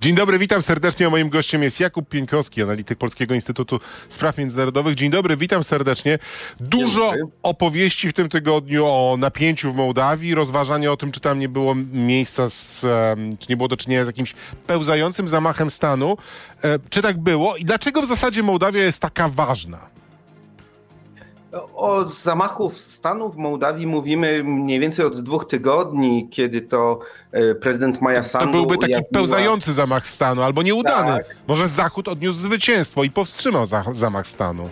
Dzień dobry, witam serdecznie. A moim gościem jest Jakub Pieńkowski, analityk Polskiego Instytutu Spraw Międzynarodowych. Dzień dobry, witam serdecznie. Dużo opowieści w tym tygodniu o napięciu w Mołdawii, rozważania o tym, czy tam nie było miejsca, z, czy nie było do czynienia z jakimś pełzającym zamachem stanu. E, Czy tak było i dlaczego w zasadzie Mołdawia jest taka ważna? O zamachu stanu w Mołdawii mówimy mniej więcej od dwóch tygodni, kiedy to e, prezydent Maja To Sandu byłby taki ujawniła- pełzający zamach stanu, albo nieudany. Tak. Może Zachód odniósł zwycięstwo i powstrzymał za, zamach stanu.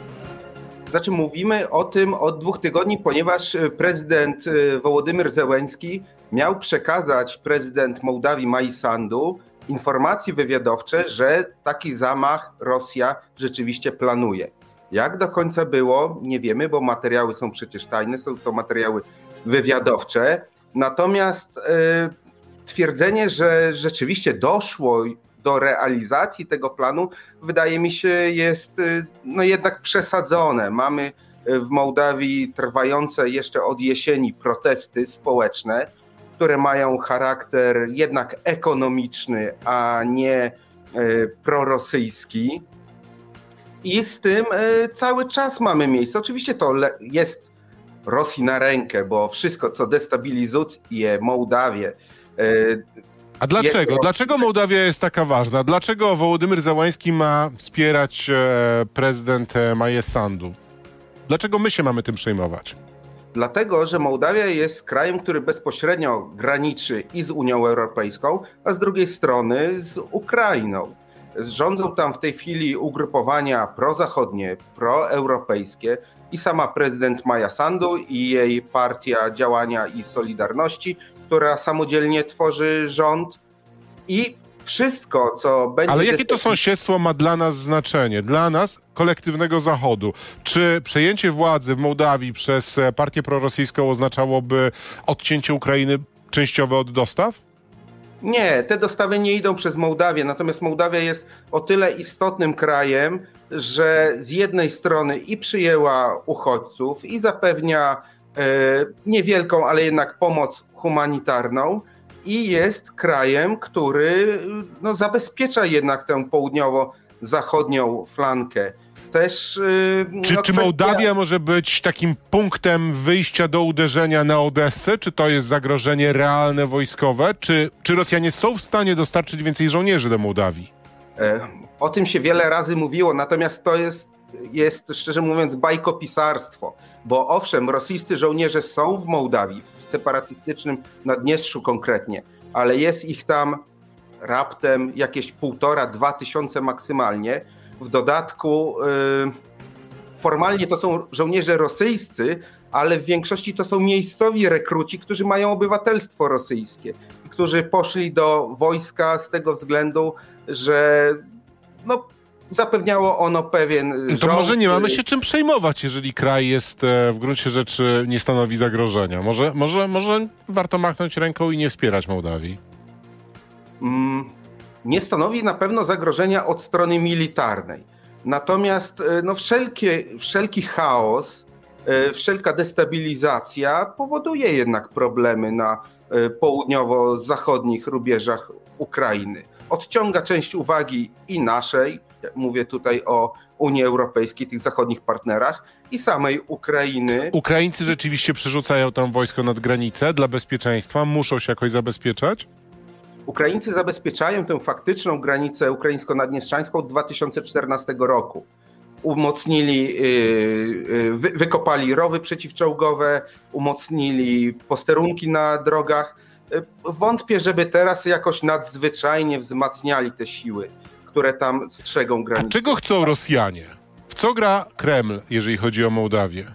Znaczy mówimy o tym od dwóch tygodni, ponieważ e, prezydent e, Wołodymyr Zełenski miał przekazać prezydent Mołdawii Mai Sandu informacje wywiadowcze, że taki zamach Rosja rzeczywiście planuje. Jak do końca było, nie wiemy, bo materiały są przecież tajne, są to materiały wywiadowcze. Natomiast e, twierdzenie, że rzeczywiście doszło do realizacji tego planu, wydaje mi się, jest y, no jednak przesadzone. Mamy y, w Mołdawii trwające jeszcze od jesieni protesty społeczne, które mają charakter jednak ekonomiczny, a nie y, prorosyjski. I z tym y, cały czas mamy miejsce. Oczywiście to jest Rosji na rękę, bo wszystko, co destabilizuje Mołdawię, y, A dlaczego? Jest- Dlaczego Mołdawia jest taka ważna? Dlaczego Wołodymyr Załański ma wspierać e, prezydent e, Maję Sandu? Dlaczego my się mamy tym przejmować? Dlatego, że Mołdawia jest krajem, który bezpośrednio graniczy i z Unią Europejską, a z drugiej strony z Ukrainą. Rządzą tam w tej chwili ugrupowania prozachodnie, proeuropejskie i sama prezydent Maja Sandu i jej partia działania i Solidarności, która samodzielnie tworzy rząd i wszystko, co będzie... Ale jakie to sąsiedztwo ma dla nas znaczenie? Dla nas, kolektywnego Zachodu. Czy przejęcie władzy w Mołdawii przez e, partię prorosyjską oznaczałoby odcięcie Ukrainy częściowe od dostaw? Nie, te dostawy nie idą przez Mołdawię, natomiast Mołdawia jest o tyle istotnym krajem, że z jednej strony i przyjęła uchodźców i zapewnia e, niewielką, ale jednak pomoc humanitarną i jest krajem, który no, zabezpiecza jednak tę południowo-zachodnią flankę. Też, e, Czy, no, czy Mołdawia może być takim punktem wyjścia do uderzenia na Odessę? Czy to jest zagrożenie realne wojskowe? Czy, czy Rosjanie są w stanie dostarczyć więcej żołnierzy do Mołdawii? E, O tym się wiele razy mówiło, natomiast to jest, jest szczerze mówiąc bajkopisarstwo, bo owszem, rosyjscy żołnierze są w Mołdawii, w separatystycznym Naddniestrzu konkretnie, ale jest ich tam raptem jakieś półtora, dwa tysiące maksymalnie. W dodatku y, formalnie to są żołnierze rosyjscy, ale w większości to są miejscowi rekruci, którzy mają obywatelstwo rosyjskie którzy poszli do wojska z tego względu, że no, zapewniało ono pewien. To może nie mamy y, się czym przejmować, jeżeli kraj jest e, w gruncie rzeczy nie stanowi zagrożenia. Może, może, może warto machnąć ręką i nie wspierać Mołdawii. mm, nie stanowi na pewno zagrożenia od strony militarnej. Natomiast e, no, wszelkie, wszelki chaos, e, wszelka destabilizacja powoduje jednak problemy na e, południowo-zachodnich rubieżach Ukrainy. Odciąga część uwagi i naszej, mówię tutaj o Unii Europejskiej, tych zachodnich partnerach, i samej Ukrainy. Ukraińcy rzeczywiście przerzucają tam wojsko nad granicę dla bezpieczeństwa, muszą się jakoś zabezpieczać. Ukraińcy zabezpieczają tę faktyczną granicę ukraińsko-naddniestrzańską od 2014 roku. Umocnili, yy, wy, wykopali rowy przeciwczołgowe, umocnili posterunki na drogach. Yy, Wątpię, żeby teraz jakoś nadzwyczajnie wzmacniali te siły, które tam strzegą A granicy. czego chcą Rosjanie? W co gra Kreml, jeżeli chodzi o Mołdawię?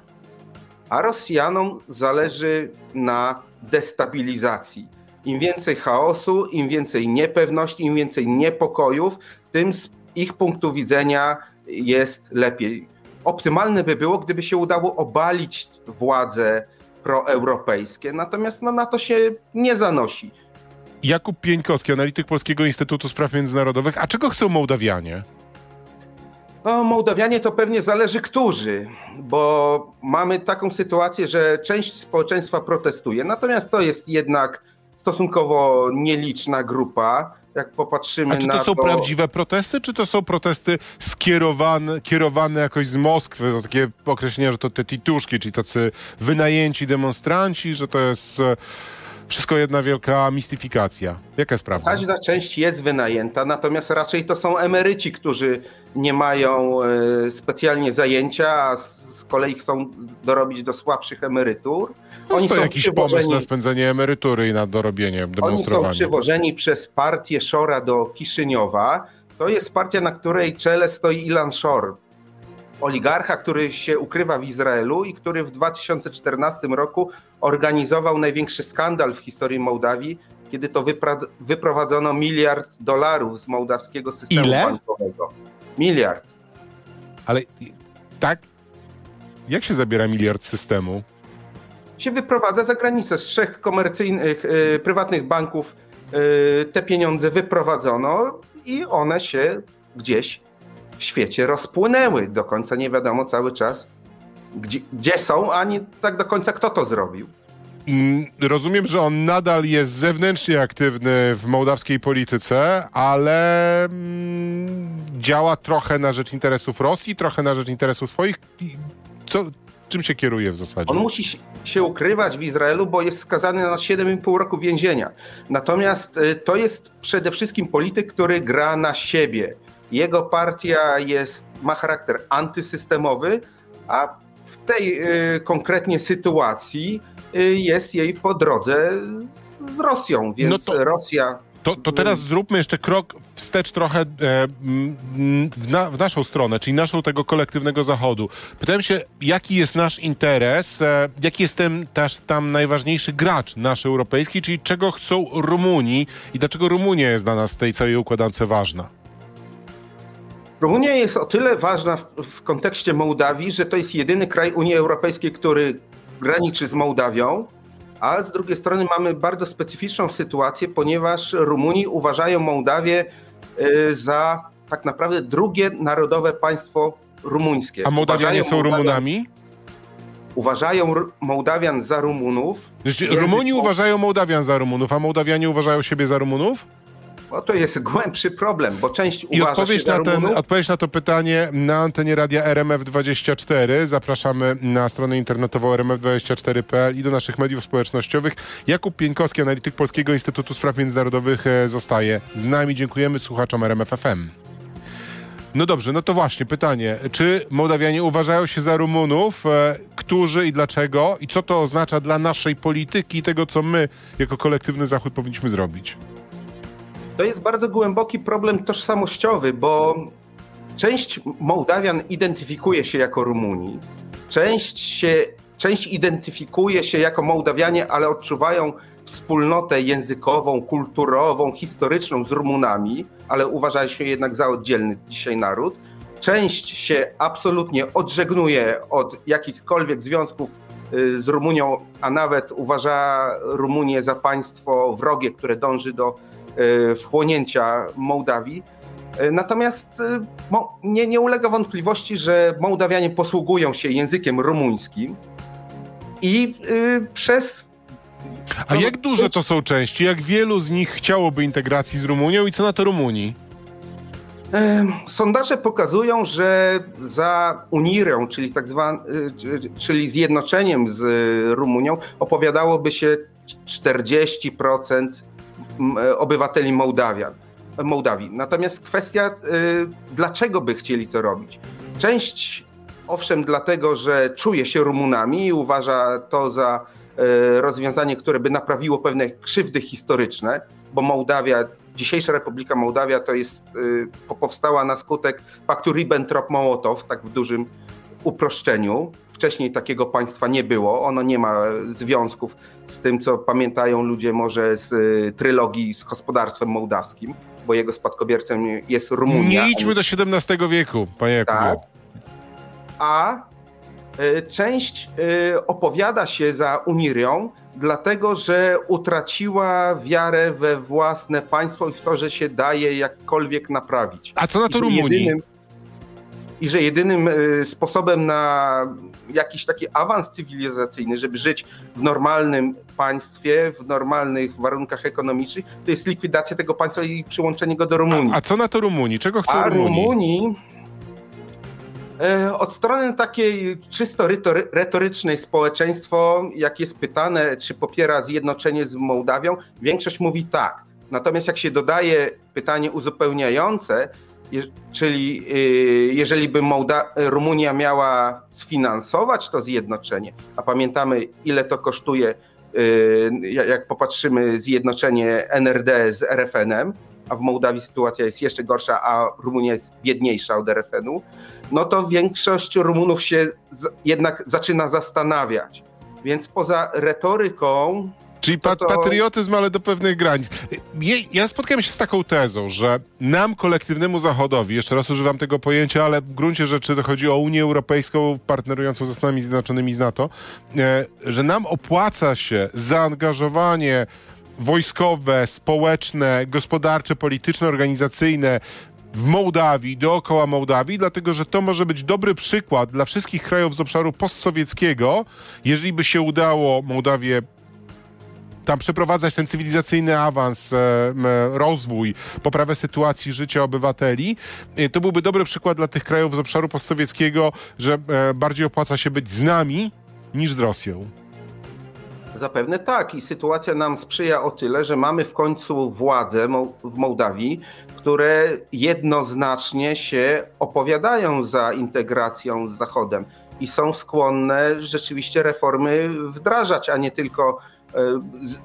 A Rosjanom zależy na destabilizacji. Im więcej chaosu, im więcej niepewności, im więcej niepokojów, tym z ich punktu widzenia jest lepiej. Optymalne by było, gdyby się udało obalić władze proeuropejskie, natomiast no, na to się nie zanosi. Jakub Pieńkowski, analityk Polskiego Instytutu Spraw Międzynarodowych. A czego chcą Mołdawianie? No, Mołdawianie to pewnie zależy którzy, bo mamy taką sytuację, że część społeczeństwa protestuje, natomiast to jest jednak stosunkowo nieliczna grupa. Jak popatrzymy A czy to są to... prawdziwe protesty, czy to są protesty skierowane, kierowane jakoś z Moskwy? To takie określenie, że to te tituszki, czyli tacy wynajęci demonstranci, że to jest e, wszystko jedna wielka mistyfikacja. Jaka jest prawda? Każda część jest wynajęta, natomiast raczej to są emeryci, którzy nie mają e, specjalnie zajęcia, a kolei chcą dorobić do słabszych emerytur. Oni to jakiś pomysł na spędzenie emerytury i na dorobienie, Oni są demonstrowanie. przywożeni przez partię Szora do Kiszyniowa. To jest partia, na której czele stoi Ilan Szor, oligarcha, który się ukrywa w Izraelu i który w 2014 roku organizował największy skandal w historii Mołdawii, kiedy to wypra- wyprowadzono miliard dolarów z mołdawskiego systemu Ile? bankowego. Miliard. Ale tak? Jak się zabiera miliard systemu? się wyprowadza za granicę. Z trzech komercyjnych, y, prywatnych banków y, te pieniądze wyprowadzono i one się gdzieś w świecie rozpłynęły. Do końca nie wiadomo cały czas, gdzie, gdzie są, ani tak do końca kto to zrobił. Mm, Rozumiem, że on nadal jest zewnętrznie aktywny w mołdawskiej polityce, ale mm, działa trochę na rzecz interesów Rosji, trochę na rzecz interesów swoich. Co, czym się kieruje w zasadzie? On musi się- ukrywać w Izraelu, bo jest skazany na 7,5 roku więzienia. Natomiast y, to jest przede wszystkim polityk, który gra na siebie. Jego partia jest, ma charakter antysystemowy, a w tej y, konkretnie sytuacji y, jest jej po drodze z Rosją, więc No to- Rosja To, to teraz zróbmy jeszcze krok wstecz trochę e, mm, w, na, w naszą stronę, czyli naszą tego kolektywnego zachodu. Pytałem się, jaki jest nasz interes, e, jaki jest ten też tam najważniejszy gracz nasz europejski, czyli czego chcą Rumuni i dlaczego Rumunia jest dla nas w tej całej układance ważna. Rumunia jest o tyle ważna w, w kontekście Mołdawii, że to jest jedyny kraj Unii Europejskiej, który graniczy z Mołdawią, a z drugiej strony mamy bardzo specyficzną sytuację, ponieważ Rumuni uważają Mołdawię y, za tak naprawdę drugie narodowe państwo rumuńskie. A Mołdawianie są Mołdawian- Rumunami? Uważają Mołdawian za Rumunów. Znaczy, Rumuni uważają Mołdawian za Rumunów, a Mołdawianie uważają siebie za Rumunów? No to jest głębszy problem, bo część I uważa odpowiedź na, ten, Rumunów. odpowiedź na to pytanie na antenie radia RMF24. Zapraszamy na stronę internetową rmf24.pl i do naszych mediów społecznościowych. Jakub Pieńkowski, analityk Polskiego Instytutu Spraw Międzynarodowych e, zostaje z nami. Dziękujemy słuchaczom RMF FM. No dobrze, no to właśnie pytanie. Czy Mołdawianie uważają się za Rumunów? E, którzy i dlaczego? I co to oznacza dla naszej polityki i tego, co my jako kolektywny Zachód powinniśmy zrobić? To jest bardzo głęboki problem tożsamościowy, bo część Mołdawian identyfikuje się jako Rumuni, część, się, część identyfikuje się jako Mołdawianie, ale odczuwają wspólnotę językową, kulturową, historyczną z Rumunami, ale uważają się jednak za oddzielny dzisiaj naród. Część się absolutnie odżegnuje od jakichkolwiek związków y, z Rumunią, a nawet uważa Rumunię za państwo wrogie, które dąży do wchłonięcia Mołdawii. Y, Natomiast mo- nie, nie ulega wątpliwości, że Mołdawianie posługują się językiem rumuńskim i przez A No, jak duże to są części? Jak wielu z nich chciałoby integracji z Rumunią i co na to Rumunii? Sondaże pokazują, że za Unirą, czyli tak zwan, czyli zjednoczeniem z Rumunią, opowiadałoby się 40% m, e, obywateli Mołdawian, Mołdawii. Natomiast kwestia, y, dlaczego by chcieli to robić? Część, owszem, dlatego, że czuje się Rumunami i uważa to za y, rozwiązanie, które by naprawiło pewne krzywdy historyczne, bo Mołdawia dzisiejsza Republika Mołdawia to jest, po- powstała na skutek paktu Ribbentrop-Mołotow, tak w dużym uproszczeniu wcześniej takiego państwa nie było. Ono nie ma związków z tym, co pamiętają ludzie może z trylogii z gospodarstwem mołdawskim, bo jego spadkobiercą jest Rumunia. Nie idźmy do XVII wieku, panie Jakubie. Tak. A część opowiada się za Unirią, dlatego że utraciła wiarę we własne państwo i w to, że się daje jakkolwiek naprawić. A co na to Rumunii? Jedynym, I że jedynym y, sposobem na jakiś taki awans cywilizacyjny, żeby żyć w normalnym państwie, w normalnych warunkach ekonomicznych, to jest likwidacja tego państwa i przyłączenie go do Rumunii. A, a co na to Rumunii? Czego chcą a Rumunii? Rumunii E, od strony takiej czysto retorycznej społeczeństwo, jak jest pytane, czy popiera zjednoczenie z Mołdawią, większość mówi tak. Natomiast jak się dodaje pytanie uzupełniające, czyli y, jeżeli by Mołda Rumunia miała sfinansować to zjednoczenie, a pamiętamy ile to kosztuje, y, jak popatrzymy zjednoczenie NRD z RFN-em, a w Mołdawii sytuacja jest jeszcze gorsza, a Rumunia jest biedniejsza od RFN-u, no to większość Rumunów się jednak zaczyna zastanawiać. Więc poza retoryką. Czyli pa to... patriotyzm, ale do pewnych granic. Ja spotkałem się z taką tezą, że nam, kolektywnemu Zachodowi, jeszcze raz używam tego pojęcia, ale w gruncie rzeczy chodzi o Unię Europejską partnerującą ze Stanami Zjednoczonymi z NATO, e, że nam opłaca się zaangażowanie wojskowe, społeczne, gospodarcze, polityczne, organizacyjne w Mołdawii, dookoła Mołdawii, dlatego że to może być dobry przykład dla wszystkich krajów z obszaru postsowieckiego, jeżeli by się udało Mołdawię tam przeprowadzać ten cywilizacyjny awans, e, rozwój, poprawę sytuacji życia obywateli, e, to byłby dobry przykład dla tych krajów z obszaru postsowieckiego, że e, bardziej opłaca się być z nami niż z Rosją. Zapewne tak i sytuacja nam sprzyja o tyle, że mamy w końcu władze w Mołdawii, które jednoznacznie się opowiadają za integracją z Zachodem i są skłonne rzeczywiście reformy wdrażać, a nie tylko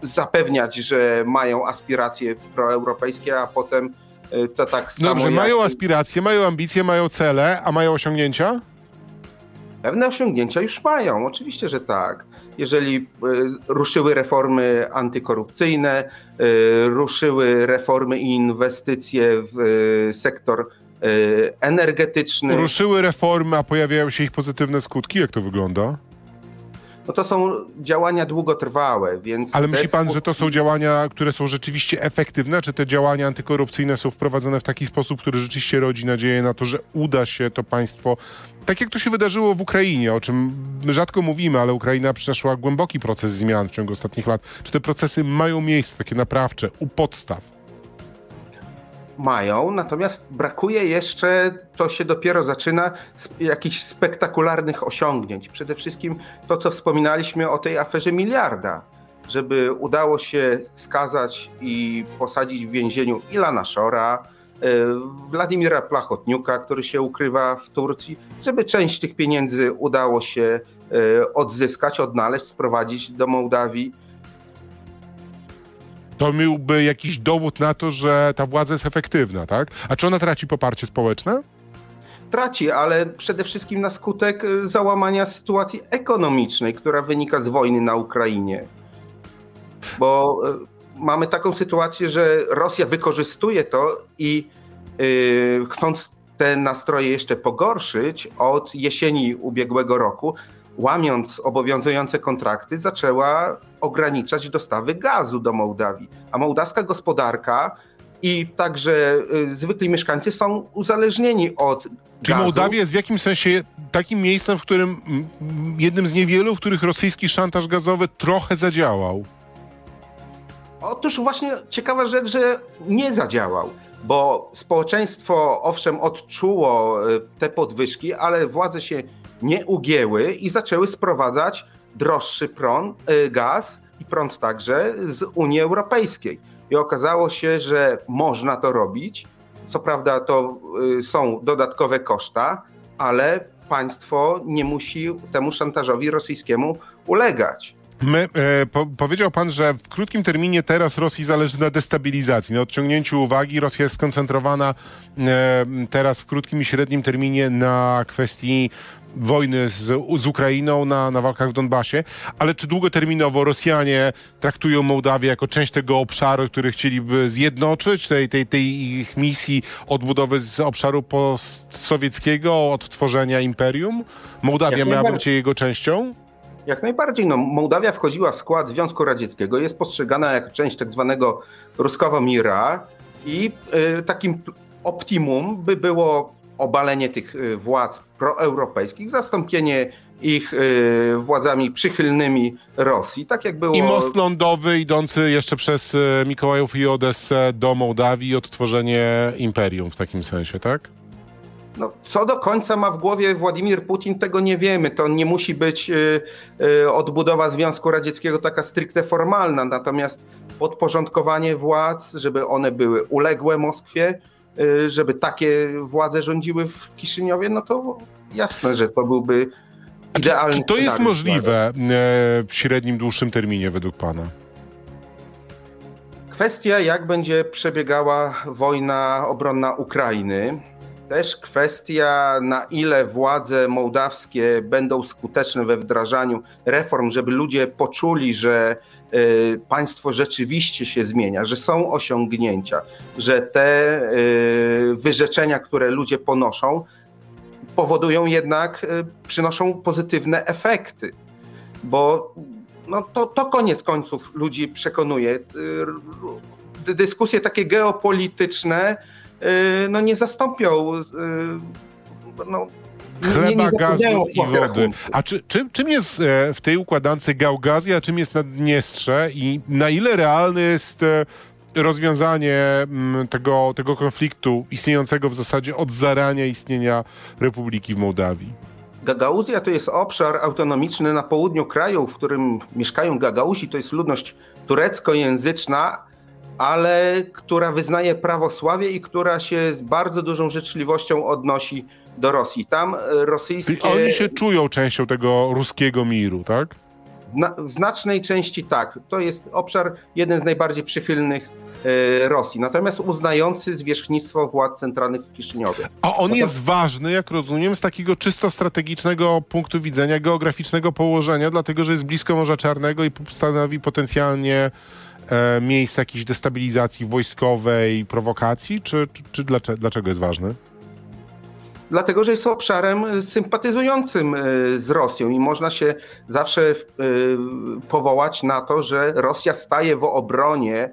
zapewniać, że mają aspiracje proeuropejskie, a potem e, to tak samo. Dobrze, mają aspiracje, mają ambicje, mają cele, a mają osiągnięcia? Pewne osiągnięcia już mają, oczywiście, że tak. Jeżeli e, ruszyły reformy antykorupcyjne, e, ruszyły reformy i inwestycje w e, sektor energetyczny. Ruszyły reformy, a pojawiają się ich pozytywne skutki? Jak to wygląda? No to są działania długotrwałe, więc... Ale myśli pan, że to są działania, które są rzeczywiście efektywne? Czy te działania antykorupcyjne są wprowadzone w taki sposób, który rzeczywiście rodzi nadzieję na to, że uda się to państwo... Tak jak to się wydarzyło w Ukrainie, o czym rzadko mówimy, ale Ukraina przeszła głęboki proces zmian w ciągu ostatnich lat. Czy te procesy mają miejsce, takie naprawcze, u podstaw? Mają, natomiast brakuje jeszcze, to się dopiero zaczyna, jakichś spektakularnych osiągnięć. Przede wszystkim to, co wspominaliśmy o tej aferze miliarda, żeby udało się skazać i posadzić w więzieniu Ilana Szora, e, Władimira Plachotniuka, który się ukrywa w Turcji, żeby część tych pieniędzy udało się e, odzyskać, odnaleźć, sprowadzić do Mołdawii to miałby jakiś dowód na to, że ta władza jest efektywna, tak? A czy ona traci poparcie społeczne? Traci, ale przede wszystkim na skutek y, załamania sytuacji ekonomicznej, która wynika z wojny na Ukrainie. Bo y, mamy taką sytuację, że Rosja wykorzystuje to i yy, chcąc te nastroje jeszcze pogorszyć, od jesieni ubiegłego roku łamiąc obowiązujące kontrakty, zaczęła ograniczać dostawy gazu do Mołdawii. A mołdawska gospodarka i także y, zwykli mieszkańcy są uzależnieni od Czyli gazu. Mołdawia jest w jakimś sensie takim miejscem, w którym jednym z niewielu, w których rosyjski szantaż gazowy trochę zadziałał. Otóż właśnie ciekawa rzecz, że nie zadziałał, bo społeczeństwo owszem odczuło y, te podwyżki, ale władze się nie ugięły i zaczęły sprowadzać droższy prąd, y, gaz i prąd także z Unii Europejskiej. I okazało się, że można to robić. Co prawda to y, są dodatkowe koszta, ale państwo nie musi temu szantażowi rosyjskiemu ulegać. My, e, po, powiedział pan, że w krótkim terminie teraz Rosji zależy na destabilizacji, na odciągnięciu uwagi. Rosja jest skoncentrowana e, teraz w krótkim i średnim terminie na kwestii wojny z, z Ukrainą, na, na walkach w Donbasie, ale czy długoterminowo Rosjanie traktują Mołdawię jako część tego obszaru, który chcieliby zjednoczyć, tej, tej, tej ich misji odbudowy z obszaru postsowieckiego, odtworzenia imperium? Mołdawia miała być jego częścią? Jak najbardziej. No, Mołdawia wchodziła w skład Związku Radzieckiego, jest postrzegana jako część tak zwanego ruskowo mira i y, takim optimum by było obalenie tych y, władz proeuropejskich, zastąpienie ich y, władzami przychylnymi Rosji, tak jak było... I most lądowy idący jeszcze przez y, Mikołajów i Odessę do Mołdawii, odtworzenie imperium w takim sensie, tak? No, co do końca ma w głowie Władimir Putin, tego nie wiemy. To nie musi być y, y, odbudowa Związku Radzieckiego taka stricte formalna, natomiast podporządkowanie władz, żeby one były uległe Moskwie, y, żeby takie władze rządziły w Kiszyniowie, no to jasne, że to byłby idealny Czy to jest możliwe w średnim, dłuższym terminie według pana? Kwestia, jak będzie przebiegała wojna obronna Ukrainy też kwestia, na ile władze mołdawskie będą skuteczne we wdrażaniu reform, żeby ludzie poczuli, że y, państwo rzeczywiście się zmienia, że są osiągnięcia, że te y, wyrzeczenia, które ludzie ponoszą, powodują jednak, y, przynoszą pozytywne efekty. Bo no to, to koniec końców ludzi przekonuje. Dyskusje takie geopolityczne, Y, no nie zastąpią y, no, Chleba, nie, nie gazu i wody. A czy, czym, czym jest e, w tej układance Gałgazja, a czym jest Naddniestrze i na ile realne jest e, rozwiązanie mm, tego, tego konfliktu istniejącego w zasadzie od zarania istnienia Republiki w Mołdawii? Gagauzja to jest obszar autonomiczny na południu kraju, w którym mieszkają Gagauzi. To jest ludność tureckojęzyczna, ale która wyznaje prawosławie i która się z bardzo dużą życzliwością odnosi do Rosji. Tam e, rosyjskie... Czyli oni się czują częścią tego ruskiego miru, tak? w znacznej części tak. To jest obszar jeden z najbardziej przychylnych e, Rosji, natomiast uznający zwierzchnictwo władz centralnych w Kiszyniowie. A on jest ważny, jak rozumiem, z takiego czysto strategicznego punktu widzenia, geograficznego położenia, dlatego że jest blisko Morza Czarnego i stanowi potencjalnie e, miejsce jakiejś destabilizacji wojskowej, prowokacji, czy, czy, czy dlaczego, dlaczego jest ważny? Dlatego, że jest obszarem sympatyzującym e, z Rosją i można się zawsze e, powołać na to, że Rosja staje w obronie e,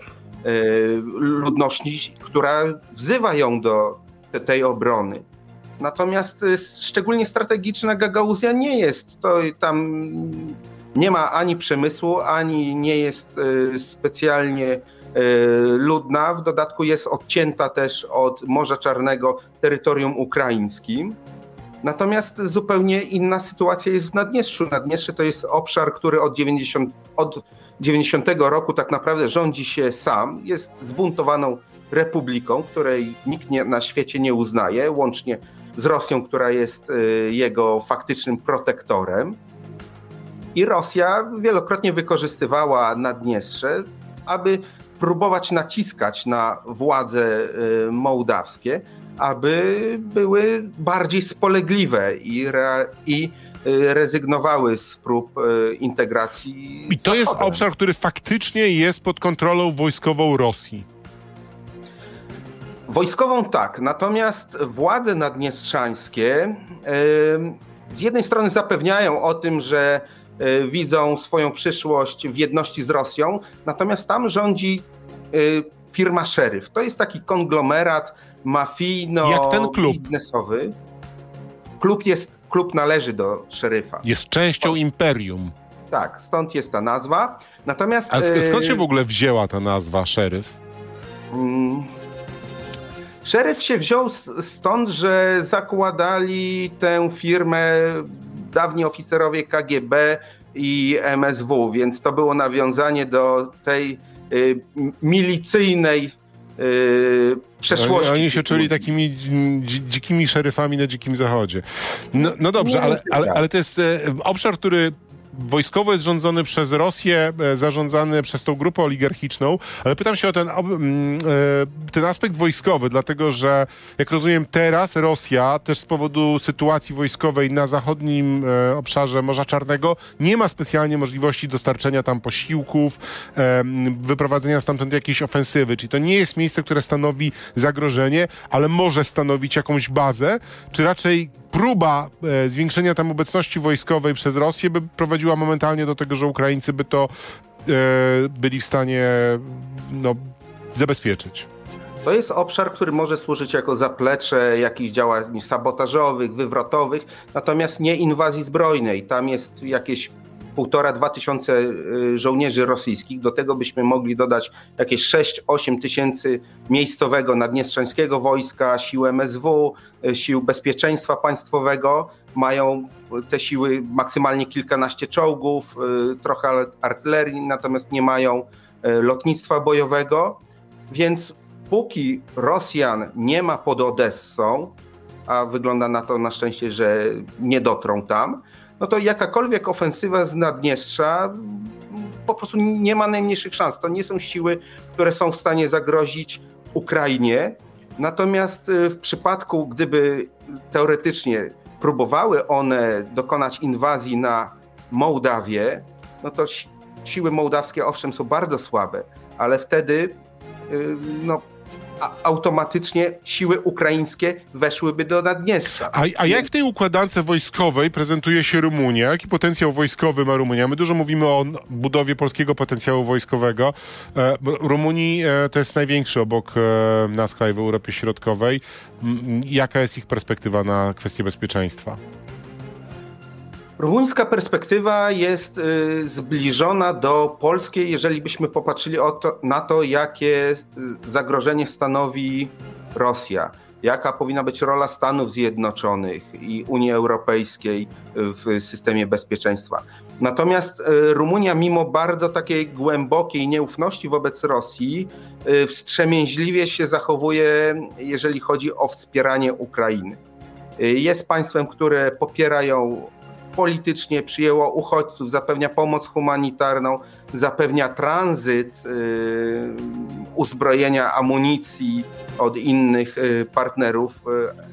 ludności, która wzywa ją do tej obrony. Natomiast szczególnie strategiczna Gagauzja nie jest. To tam nie ma ani przemysłu, ani nie jest e, specjalnie e, ludna. W dodatku jest odcięta też od Morza Czarnego terytorium ukraińskim. Natomiast zupełnie inna sytuacja jest w Naddniestrzu. Naddniestrze to jest obszar, który od 90, od 90 roku tak naprawdę rządzi się sam. Jest zbuntowaną republiką, której nikt nie, na świecie nie uznaje, łącznie z Rosją, która jest e, jego faktycznym protektorem. I Rosja wielokrotnie wykorzystywała Naddniestrze, aby próbować naciskać na władze y, mołdawskie, aby były bardziej spolegliwe i, re, i y, rezygnowały z prób y, integracji. I to jest obszar, który faktycznie jest pod kontrolą wojskową Rosji. Wojskową tak, natomiast władze naddniestrzańskie z jednej strony zapewniają o tym, że widzą swoją przyszłość w jedności z Rosją, natomiast tam rządzi y, firma Szeryf. To jest taki konglomerat mafijno-biznesowy. Klub, jest, klub należy do szeryfa. Jest częścią imperium. Tak, stąd jest ta nazwa. Natomiast. A skąd y, się w ogóle wzięła ta nazwa szeryf? Mm, szeryf się wziął stąd, że zakładali tę firmę dawni oficerowie KGB i MSW, więc to było nawiązanie do tej y, milicyjnej y, przeszłości. Oni, oni się czuli takimi dzikimi szeryfami na dzikim zachodzie. No, no dobrze, ale, ale, ale to jest e, obszar, który wojskowo jest rządzony przez Rosję, e, zarządzany przez tą grupę oligarchiczną, ale pytam się o ten, mm, e, ten aspekt wojskowy, dlatego że jak rozumiem teraz Rosja też z powodu sytuacji wojskowej na zachodnim e, obszarze Morza Czarnego nie ma specjalnie możliwości dostarczenia tam posiłków, wyprowadzenia stamtąd jakiejś ofensywy, czyli to nie jest miejsce, które stanowi zagrożenie, ale może stanowić jakąś bazę, czy raczej próba e, zwiększenia tam obecności wojskowej przez Rosję by prowadziła momentalnie do tego, że Ukraińcy by to e, byli w stanie no, zabezpieczyć. To jest obszar, który może służyć jako zaplecze jakichś działań sabotażowych, wywrotowych, natomiast nie inwazji zbrojnej. Tam jest jakieś półtora, dwa tysiące y, żołnierzy rosyjskich. Do tego byśmy mogli dodać jakieś 6-8 tysięcy miejscowego naddniestrzańskiego wojska, sił MSW, y, sił bezpieczeństwa państwowego. Mają te siły maksymalnie kilkanaście czołgów, y, trochę artylerii, natomiast nie mają lotnictwa bojowego. Więc póki Rosjan nie ma pod Odessą, a wygląda na to na szczęście, że nie dotrą tam, no to jakakolwiek ofensywa z Naddniestrza po prostu nie ma najmniejszych szans. To nie są siły, które są w stanie zagrozić Ukrainie. Natomiast y, w przypadku, gdyby teoretycznie próbowały one dokonać inwazji na Mołdawię, no to siły mołdawskie owszem są bardzo słabe, ale wtedy y, no, automatycznie siły ukraińskie weszłyby do Naddniestrza. A, a jak w tej układance wojskowej prezentuje się Rumunia? Jaki potencjał wojskowy ma Rumunia? My dużo mówimy o budowie polskiego potencjału wojskowego. E, Rumunii e, to jest największy obok e, nas kraj w Europie Środkowej. Jaka jest ich perspektywa na kwestie bezpieczeństwa? Rumuńska perspektywa jest y, zbliżona do polskiej, jeżeli byśmy popatrzyli to, na to, jakie y, zagrożenie stanowi Rosja. Jaka powinna być rola Stanów Zjednoczonych i Unii Europejskiej w systemie bezpieczeństwa. Natomiast y, Rumunia, mimo bardzo takiej głębokiej nieufności wobec Rosji, wstrzemięźliwie się zachowuje, jeżeli chodzi o wspieranie Ukrainy. Jest państwem, które popierają politycznie przyjęło uchodźców, zapewnia pomoc humanitarną, zapewnia tranzyt y, uzbrojenia, amunicji od innych y, partnerów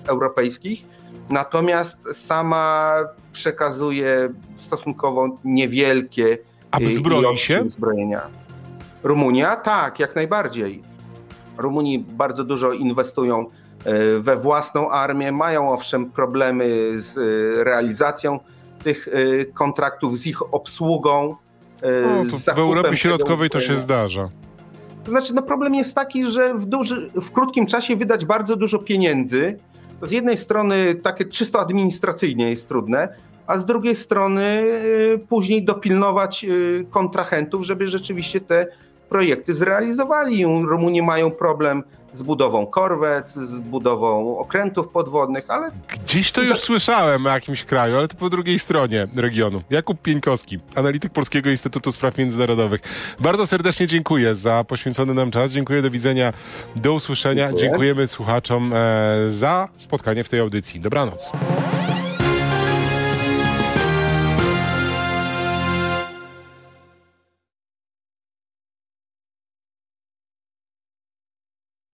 y, europejskich. Natomiast sama przekazuje stosunkowo niewielkie A zbroi się? uzbrojenia. Rumunia? Tak, jak najbardziej. Rumuni bardzo dużo inwestują we własną armię, mają owszem problemy z realizacją tych y, kontraktów, z ich obsługą. No, w Europie Środkowej to się zdarza. To znaczy, no problem jest taki, że w, duży, w krótkim czasie wydać bardzo dużo pieniędzy. To z jednej strony takie czysto administracyjnie jest trudne, a z drugiej strony y, później dopilnować kontrahentów, żeby rzeczywiście te projekty zrealizowali. Rumuni mają problem z budową korwet, z budową okrętów podwodnych, ale... Gdzieś to już słyszałem o jakimś kraju, ale to po drugiej stronie regionu. Jakub Pieńkowski, analityk Polskiego Instytutu Spraw Międzynarodowych. Bardzo serdecznie dziękuję za poświęcony nam czas. Dziękuję, do widzenia, do usłyszenia. Dziękuję. Dziękujemy słuchaczom e, za spotkanie w tej audycji. Dobranoc.